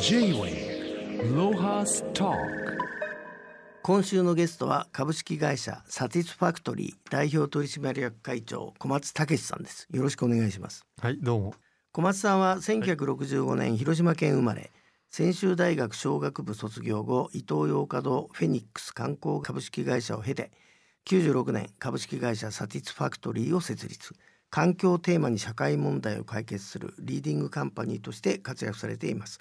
J-Way ロハスト今週のゲストは株式会社サティスファクトリー代表取締役会長小松武司さんです。よろしくお願いします。はいどうも。小松さんは1965年広島県生まれ。専修大学商学部卒業後イトーヨーカ堂フェニックス観光株式会社を経て96年株式会社サティスファクトリーを設立。環境テーマに社会問題を解決するリーディングカンパニーとして活躍されています。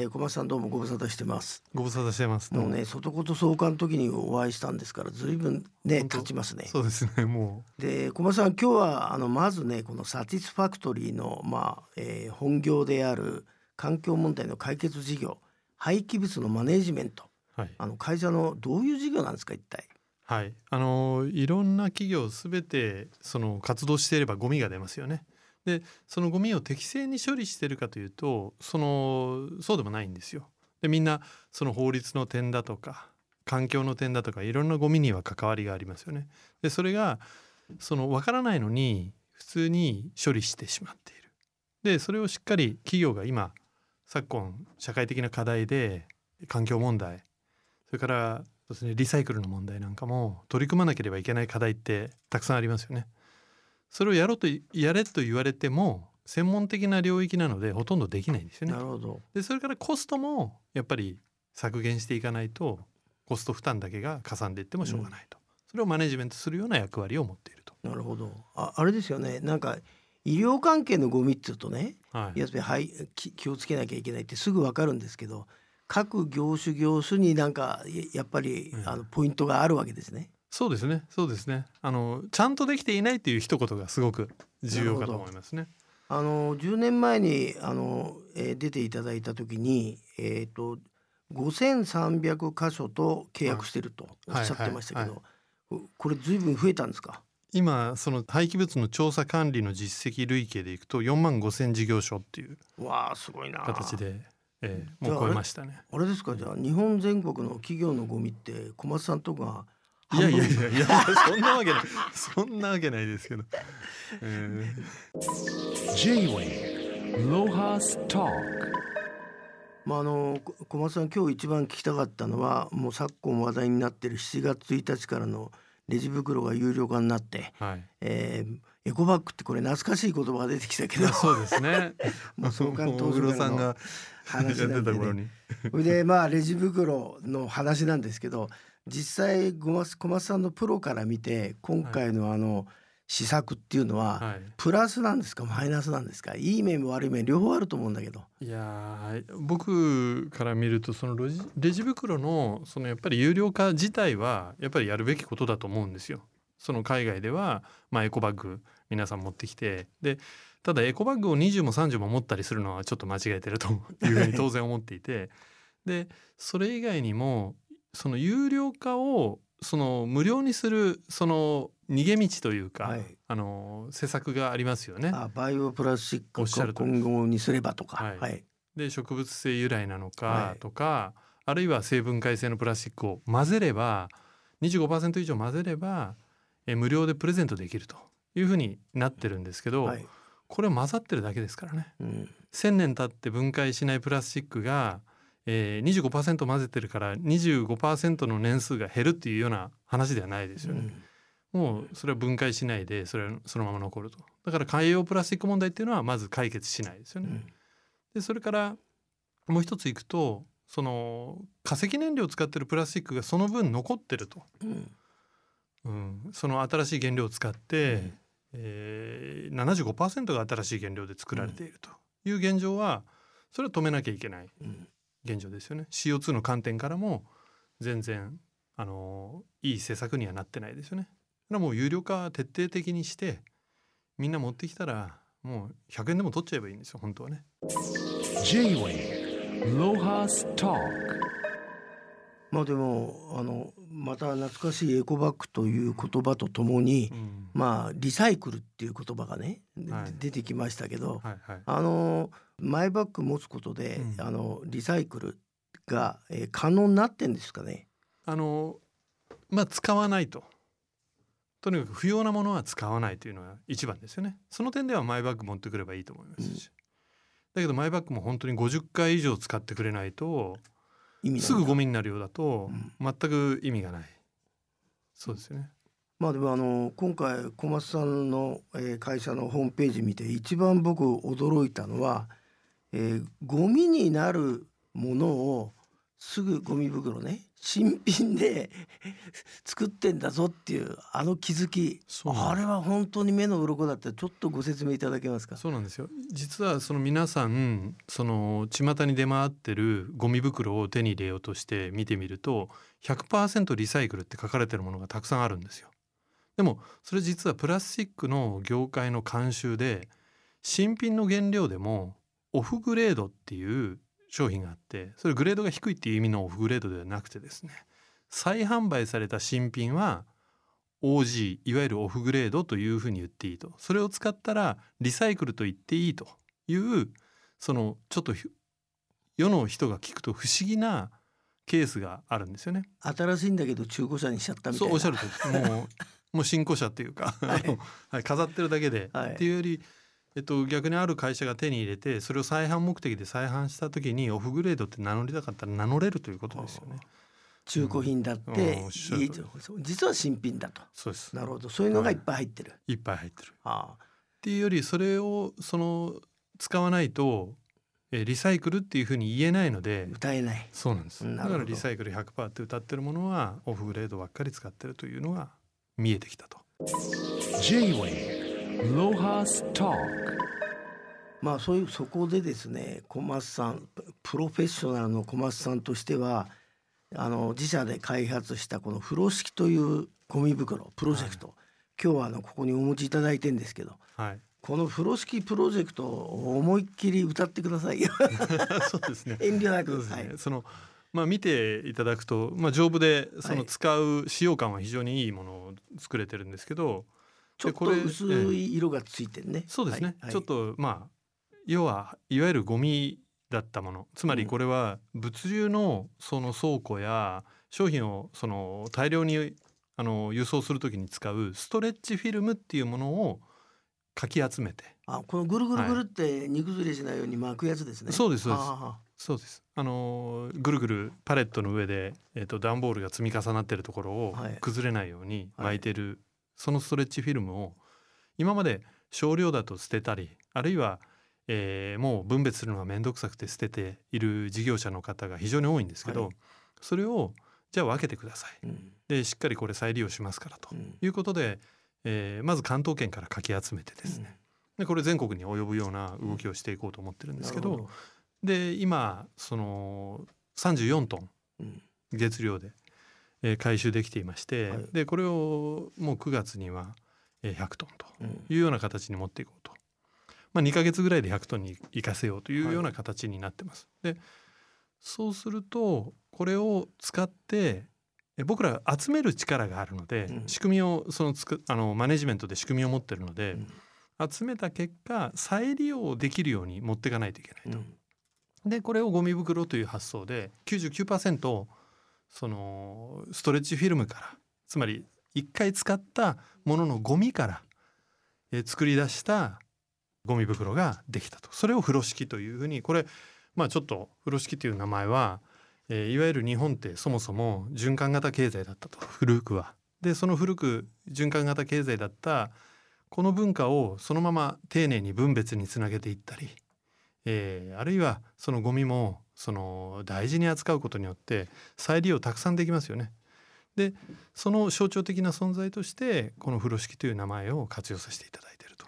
えー、小松さんどうもご無沙汰してます。ご無沙汰してます。もうね外言総監の時にお会いしたんですからずいぶんね経ちますね。そうですねもう。で小松さん今日はあのまずねこのサティスファクトリーのまあ、えー、本業である環境問題の解決事業廃棄物のマネジメント、はい、あの会社のどういう事業なんですか一体？はい、あのいろんな企業すべてその活動していればゴミが出ますよね。でそのゴミを適正に処理してるかというとそのそうでもないんですよ。でみんなその法律の点だとか環境の点だとかいろんなゴミには関わりがありますよね。でそれがその分からないのに普通に処理してしまっている。でそれをしっかり企業が今昨今社会的な課題で環境問題それからですねリサイクルの問題なんかも取り組まなければいけない課題ってたくさんありますよね。それをやろうとやれと言われても専門的な領域なのでほとんどできないんですよね。なるほど。でそれからコストもやっぱり削減していかないとコスト負担だけがかさんでいってもしょうがないと、うん、それをマネジメントするような役割を持っていると。なるほど。ああれですよね。なんか医療関係のゴミっていうとね、はい、やっぱり、はい、気をつけなきゃいけないってすぐ分かるんですけど各業種業種になんかやっぱり、あのポイントがあるわけですね。そうですね。そうですね。あのちゃんとできていないっていう一言がすごく重要かと思いますね。あの10年前にあの、えー、出ていただいた時に、えーと、5300箇所と契約してるとおっしゃってましたけど、これずいぶん増えたんですか？今その廃棄物の調査管理の実績累計でいくと4万5,000事業所っていう形でええ、もう超えましたね。あれですか？じゃあ日本全国の企業のゴミって小松さんとかいやいやいやいやそんなわけない。そんなわけないですけど、えー、J-Way ロハストまああの小松さん今日一番聞きたかったのはもう昨今話題になってる7月1日からのレジ袋が有料化になって、はい、えー、エコバッグってこれ懐かしい言葉が出てきたけど。そうですね。もう創刊当初からの話なんで、ね、それでまあレジ袋の話なんですけど実際小松さんのプロから見て今回のあの、施策っていうのは、はい、プラスなんですか？マイナスなんですか？いい面も悪い面両方あると思うんだけど。いや僕から見るとそのレジレジ袋のそのやっぱり有料化自体はやっぱりやるべきことだと思うんですよ。その海外では、まあ、エコバッグ皆さん持ってきてでただエコバッグを20も30も持ったりするのはちょっと間違えてるという。ふうに当然思っていて。でそれ以外にもその有料化をその無料にするその逃げ道というか、はい、あの施策がありますよね。あバイオプラスチックを今後にすればとか。はい、はい、で植物性由来なのかとか、はい、あるいは成分解性のプラスチックを混ぜれば25%以上混ぜればえ無料でプレゼントできるというふうになってるんですけど、これは混ざってるだけですからね。うん、1,000年経って分解しないプラスチックがえー、25%混ぜてるから25%の年数が減るっていうような話ではないですよね。うん、もうそれは分解しないでそれはそのまま残ると。だから海洋プラスチック問題っていうのはまず解決しないですよね。うん、でそれからもう一ついくとその化石燃料を使ってるプラスチックがその分残ってると。うん、その新しい原料を使って、うん、えー、75%が新しい原料で作られているという現状はそれは止めなきゃいけない。うん現状ですよね CO2 の観点からも全然あのいい政策にはなってないですよね。だからもう有料化徹底的にしてみんな持ってきたらもう100円でも取っちゃえばいいんですよ本当はね。J-Way ロハスターまあでもあのまた懐かしいエコバッグという言葉とともに、うん、まあリサイクルっていう言葉がね、はい、出てきましたけど、はいはい、あのマイバッグ持つことで、うん、あのリサイクルが、えー、可能になってんですかね？あのまあ使わないと。とにかく不要なものは使わないというのが一番ですよね。その点ではマイバッグ持ってくればいいと思いますし、だけどマイバッグも本当に50回以上使ってくれないと意味すぐゴミになるようだとうん全く意味がない。そうですよね。まあでもあの今回小松さんの、えー会社のホームページ見て一番僕驚いたのは、えーゴミになるものをすぐゴミ袋ね新品で 作ってんだぞっていうあの気づき。あれは本当に目の鱗だってちょっとご説明いただけますか？そうなんですよ。実はその皆さんその巷に出回ってるゴミ袋を手に入れようとして見てみると100%リサイクルって書かれてるものがたくさんあるんですよ。でもそれ実はプラスチックの業界の慣習で新品の原料でもオフグレードっていう商品があってそれグレードが低いっていう意味のオフグレードではなくてですね再販売された新品は OG いわゆるオフグレードというふうに言っていいと。それを使ったらリサイクルと言っていいというそのちょっとひ世の人が聞くと不思議なケースがあるんですよね。新しいんだけど中古車にしちゃったみたいな。そうおっしゃるともうもう新古車っていうか、はい。あのはい、飾ってるだけで、はい。っていうより、えっと、逆にある会社が手に入れてそれを再販目的で再販した時にオフグレードって名乗りたかったら名乗れるということですよね。中古品だっうん。ておっしゃるいい通り実は新品だと。そうです。なるほど。そういうのがいっぱい入ってる、い。っぱい入ってる。ああ。っていうよりそれをその使わないと、えーリサイクルっていうふうに言えないので歌えない。そうなんです。だからリサイクル100%って歌ってるものはオフグレードばっかり使ってるというのが見えてきたと。Talk まあそういうそこでですね小松さんププロフェッショナルの小松さんとしてはあの自社で開発したこの風呂敷というゴミ袋プロジェクト、今日はあのここにお持ちいただいてんですけどはい、この風呂敷プロジェクトを思いっきり歌ってくださいよ。そうですね。遠慮なく。そうですね。はい。そのまあ見ていただくと、まあ丈夫でそはい。の使う使用感は非常にいいものを作れてるんですけど、ちょっと薄い色がついてるね、そうですね。はいちょっとまあ要はいわゆるゴミだったもの、つまりうん。これは物流のその倉庫や商品をその大量にあの輸送するときに使うストレッチフィルムっていうものをかき集めて、あこのぐるぐるぐるって煮崩れしないように巻くやつですね、そうですそうです。あそうです。あのぐるぐるパレットの上でえっ、と段ボールが積み重なっているところをはい。崩れないように巻いてる、そのストレッチフィルムを今まで少量だと捨てたりあるいは、えーもう分別するのが面倒くさくて捨てている事業者の方が非常に多いんですけど、はい。それをじゃあ分けてください。ーうん。でしっかりこれ再利用しますからとうんいうことで、えーまず関東圏からかき集めてですね、でこれ全国に及ぶような動きをしていこうと思ってるんですけどなるほで今その34トンうん。月量で、えー回収できていまして、はい。でこれをもう9月にはえー100トンとうん。いうような形に持っていこうと、まあ、2ヶ月ぐらいで100トンに生かせようというような形になってます。でそうするとこれを使ってえ僕ら集める力があるので、うん。仕組みをそのつくあのマネジメントで仕組みを持ってるので、うん。集めた結果再利用できるように持っていかないといけないと。うん。でこれをゴミ袋という発想で99%そのストレッチフィルムからつまり一回使ったもののゴミから、えー作り出したゴミ袋ができたとそれを風呂敷というふうにこれまあちょっと風呂敷という名前は、えーいわゆる日本ってそもそも循環型経済だったと古くは。でその古く循環型経済だったこの文化をそのまま丁寧に分別につなげていったりえーあるいはそのゴミもその大事に扱うことによって再利用たくさんできますよね。でその象徴的な存在としてこの風呂敷という名前を活用させていただいていると。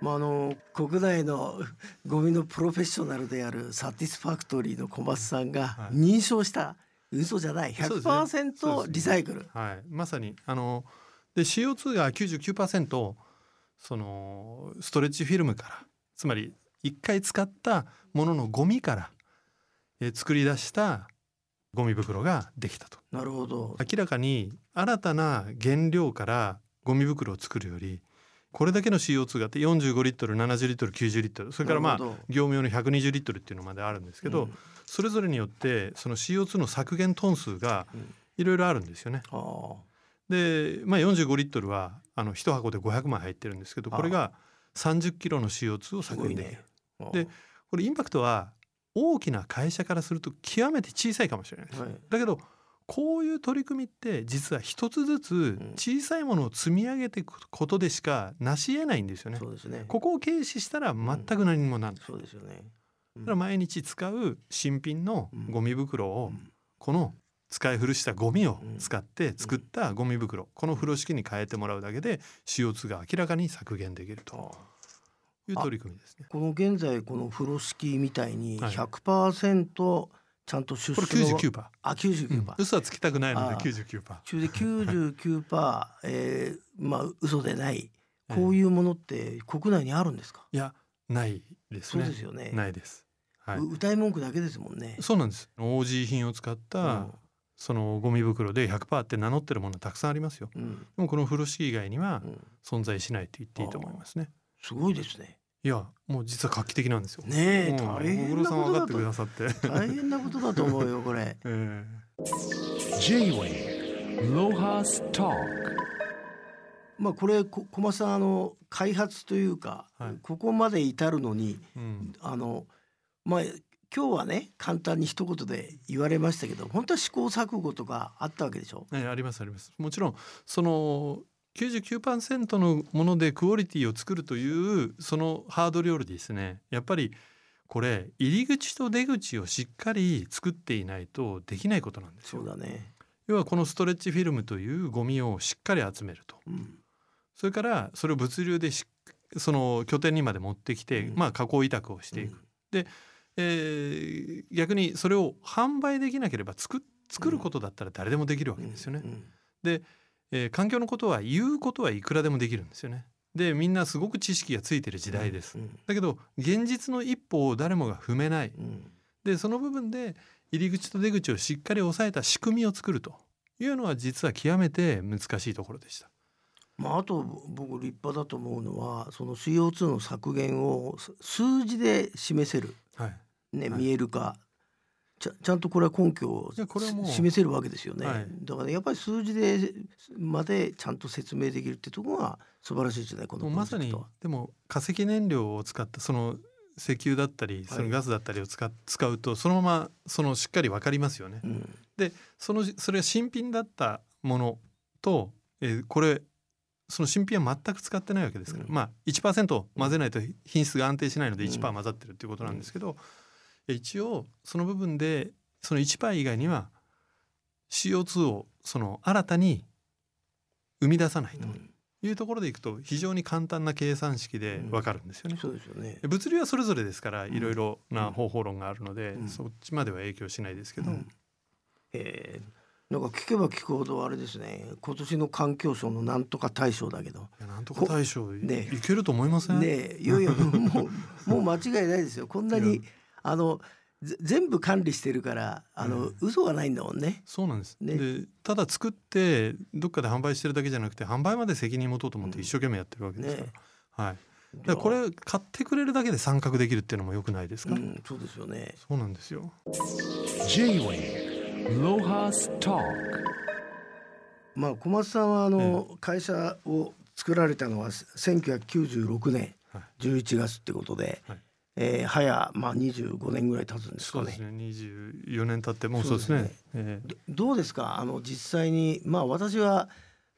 まああの国内のゴミのプロフェッショナルであるサティスファクトリーの小松さんがはい認証した嘘じゃないそうですねそう100%ですねリサイクル。はい、まさにあので CO2 が99%そのストレッチフィルムからつまり一回使ったもののゴミから、えー作り出したゴミ袋ができたと。なるほど。明らかに新たな原料からゴミ袋を作るよりこれだけの CO2 があって45リットル70リットル90リットルそれからまあ業務用の120リットルっていうのまであるんですけど、うんそれぞれによってその CO2 の削減トン数がうんいろいろあるんですよね。ああで、まあ、45リットルはあの1箱で500枚入ってるんですけどこれが30キロの CO2 を削減できる、ね。でこれインパクトは大きな会社からすると極めて小さいかもしれないです。はいだけどこういう取り組みって実は一つずつ小さいものを積み上げていくことでしかなし得ないんですよね。そうね。ここを軽視したら全く何にもなんない。そうですよね。だから毎日使う新品のゴミ袋をうんこの使い古したゴミを使って作ったゴミ袋この風呂敷に変えてもらうだけで CO2 が明らかに削減できるという取り組みですね。この現在この風呂敷みたいにはい100%ちゃんと出これ出の99%。あ99%、うん、嘘はつきたくないのであー99%。中で99%、えー、まあ嘘でないこういうものって国内にあるんですか、いやないですそうね。ですよね、ないです。はい。う歌い文句だけですもんね。そうなんです。OG 品を使ったそのゴミ袋で100%って名乗ってるものたくさんありますよ。うんうんでもこの風呂敷以外にはうん存在しないと言っていいと思いますね。すごいですね。いやもう実は画期的なんですよ。ねえうん大変な小黒さん分かってくことだとださって。大変なことだと思うよこれ。え J-Wave Lohas Talk まあこれこ小松さんあの開発というか、はいここまで至るのにえうん。あのまあ今日はね簡単に一言で言われましたけど本当は試行錯誤とかあったわけでしょ？ええありますあります。もちろんその99%のものでクオリティを作るというそのハードルよりですねやっぱりこれ入り口と出口をしっかり作っていないとできないことなんですよそう。だね。要はこのストレッチフィルムというゴミをしっかり集めるとうんそれからそれを物流でしその拠点にまで持ってきて、うんまあ加工委託をしていく、えー逆にそれを販売できなければ作作ることだったら誰でもできるわけですよね。うんで、えー環境のことは言うことはいくらでもできるんですよね。でみんなすごく知識がついてる時代です。うんだけど現実の一歩を誰もが踏めない。うんでその部分で入り口と出口をしっかり抑えた仕組みを作るというのは実は極めて難しいところでした。まあ、あと僕立派だと思うのはその CO2 の削減をす数字で示せる、はい、ねはい。見える化ちゃちゃんとこれは根拠を示せるわけですよね、はい。だからやっぱり数字でまでちゃんと説明できるってところが素晴らしいですねこのまさにでも化石燃料を使ったその石油だったりそのガスだったりを使,、使うとそのままそのしっかり分かりますよね。うん。でそのそれが新品だったものと、えーこれその新品は全く使ってないわけですから、うん。まあ1%混ぜないと品質が安定しないのでうん。1%混ざってるっていうことなんですけど、え一応その部分でその1%以外には CO2 をその新たに生み出さないとうん。いうところでいくと非常に簡単な計算式でわかるんですよね。そうですよね。物流はそれぞれですからん。いろいろな方法論があるので、うん。そっちまでは影響しないですけど、うん。えーなんか聞けば聞くほどあれですね。今年の環境省のなんとか大賞だけど。いやなんとか大賞い,、ねけると思いません、ねえ。いやいやもうもう間違いないですよ。こんないにやあのぜ全部管理してるからあの、うん。嘘がないんだもんね。そうなんです、ね。でただ作ってどっかで販売してるだけじゃなくて販売まで責任持とうと思って一生懸命やってるわけですから、ね。はい。だからこれ買ってくれるだけで参画できるっていうのも良くないですか、うん、そうですよね。そうなんですよ。J-Wave Lohas Talk. まあ小松さんはあの、会社を作られたのは1996年はい。11月ってことで、はいえー早まあ25年ぐらい経つんですかね。そうですね。24年経ってもうそうですね。すええ。どどうですか？あの実際にまあ私は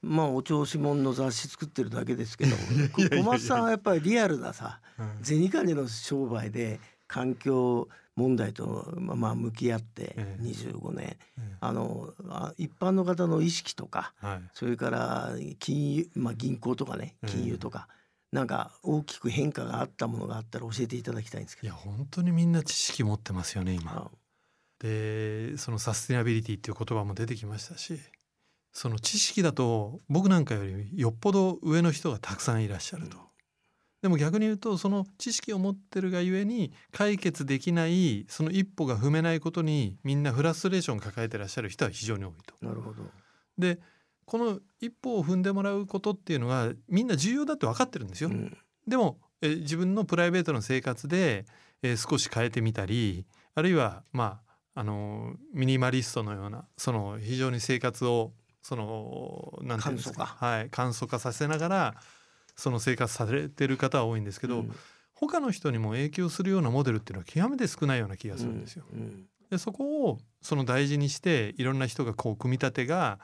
まあお調子者の雑誌作ってるだけですけど こ小松さんはやっぱりリアルなさうん。銭金の商売で環境問題とまあまあ向き合ってええ。25年、ええ。あのあ一般の方の意識とかはい。それから金融、まあ、銀行とかねええ。金融とか、なんか大きく変化があったものがあったら教えていただきたいんですけど。いや本当にみんな知識持ってますよね今。あでそのサステナビリティっていう言葉も出てきましたしその知識だと僕なんかよりよっぽど上の人がたくさんいらっしゃると。でも逆に言うとその知識を持ってるがゆえに解決できないその一歩が踏めないことにみんなフラストレーションを抱えてらっしゃる人は非常に多いと。なるほど。でこの一歩を踏んでもらうことっていうのがみんな重要だって分かってるんですよ。うん。でもえ自分のプライベートの生活で、えー少し変えてみたりあるいはまああのミニマリストのようなその非常に生活をそのなんていうんですか簡素はい簡素化させながらその生活されてる方は多いんですけど、うん。他の人にも影響するようなモデルっていうのは極めて少ないような気がするんですよ。うん。でそこをその大事にしていろんな人がこう組み立てが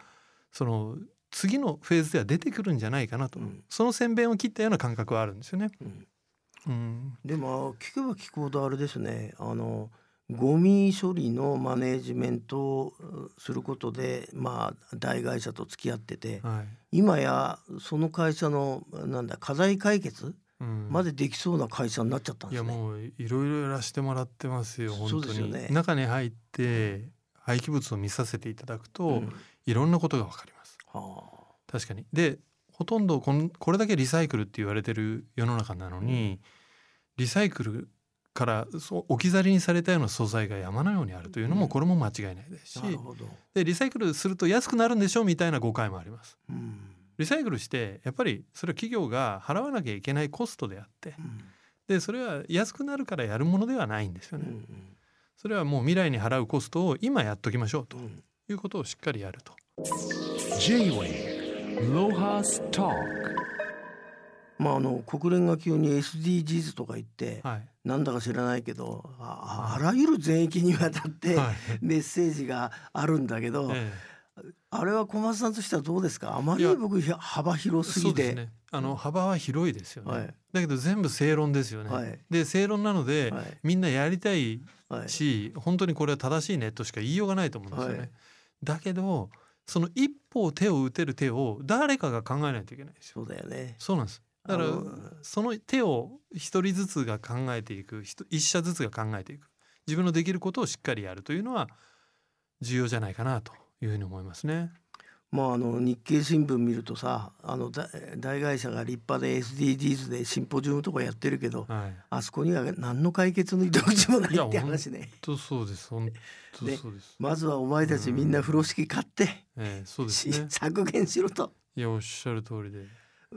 その次のフェーズでは出てくるんじゃないかなと、うん。その線弁を切ったような感覚はあるんですよね。うん。うん、でも聞けば聞くほどあれですね。あのゴミ処理のマネージメントをうすることでまあ大会社と付き合っててはい。今やその会社のなんだ課題解決うん、までできそうな会社になっちゃったんいですね。やもういろいろやらせてもらってますよ本当に、ですよね。中に入って廃棄物を見させていただくと、うんいろんなことがわかります。は確かに。でほとんどこんこれだけリサイクルって言われてる世の中なのにリサイクルからそう置き去りにされたような素材が山のようにあるというのうん。もこれも間違いないですし、あなるほど。でリサイクルすると安くなるんでしょみたいな誤解もあります。うん。リサイクルしてやっぱりそれは企業が払わなきゃいけないコストであってうん。でそれは安くなるからやるものではないんですよね、うん。それはもう未来に払うコストを今やっときましょうと。うんいうことをしっかりやると。まああの国連が急に SDGs とか言って、はい、なんだか知らないけどああらゆる全域にわたってはい。メッセージがあるんだけど、えあれは小松さんとしてはどうですか？あまり僕ひ幅え広すぎて、そうですね。あの幅は広いですよね、はい。だけど全部正論ですよね、はい。で正論なので、はい。みんなやりたいはい。し本当にこれは正しいねとしか言いようがないと思うんですよね、はいだけどその一歩手を打てる手を誰かが考えないといけないんですよそうだよね。そうなんですだからその手を一人ずつが考えていく一一社ずつが考えていく自分のできることをしっかりやるというのは重要じゃないかなというふうに思いますね。まああの日経新聞見るとさあの大大会社が立派で SDGs でシンポジウムとかやってるけどはい。あそこには何の解決の糸口もないって話ね。とそうです。本当ねそうです。まずはお前たちみんな風呂敷買って、ええそうですしね。削減しろと。いやおっしゃる通りで。え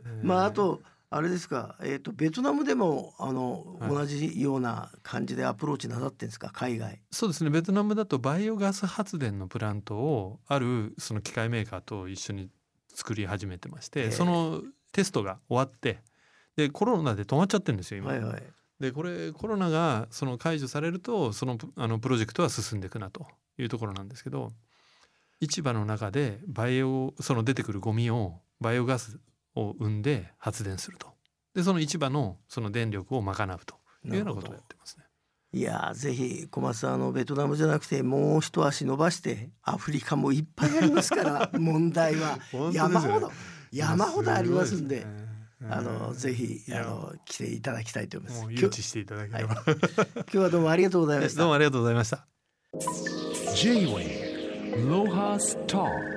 えまああとあれですか、えー、とベトナムでもあの、はい同じような感じでアプローチなさってんですか？海外。そうですね。ベトナムだとバイオガス発電のプラントをあるその機械メーカーと一緒に作り始めてまして、ええそのテストが終わって、でコロナで止まっちゃってるんですよ今。はいはい。でこれコロナがその解除されるとそのプあのプロジェクトは進んでいくなというところなんですけど市場の中でバイオその出てくるゴミをバイオガスを生んで発電するとでその市場のその電力を賄うというようなことをやってますね。いやーぜひ小松さんあのベトナムじゃなくてもう一足伸ばしてアフリカもいっぱいありますから 問題は山ほど山ほどありますんで。あのぜひあの来ていただきたいと思います。もう誘致していただければ、今日はどうもありがとうございました どう。もありがとうございました。J-Wave Lohas Talk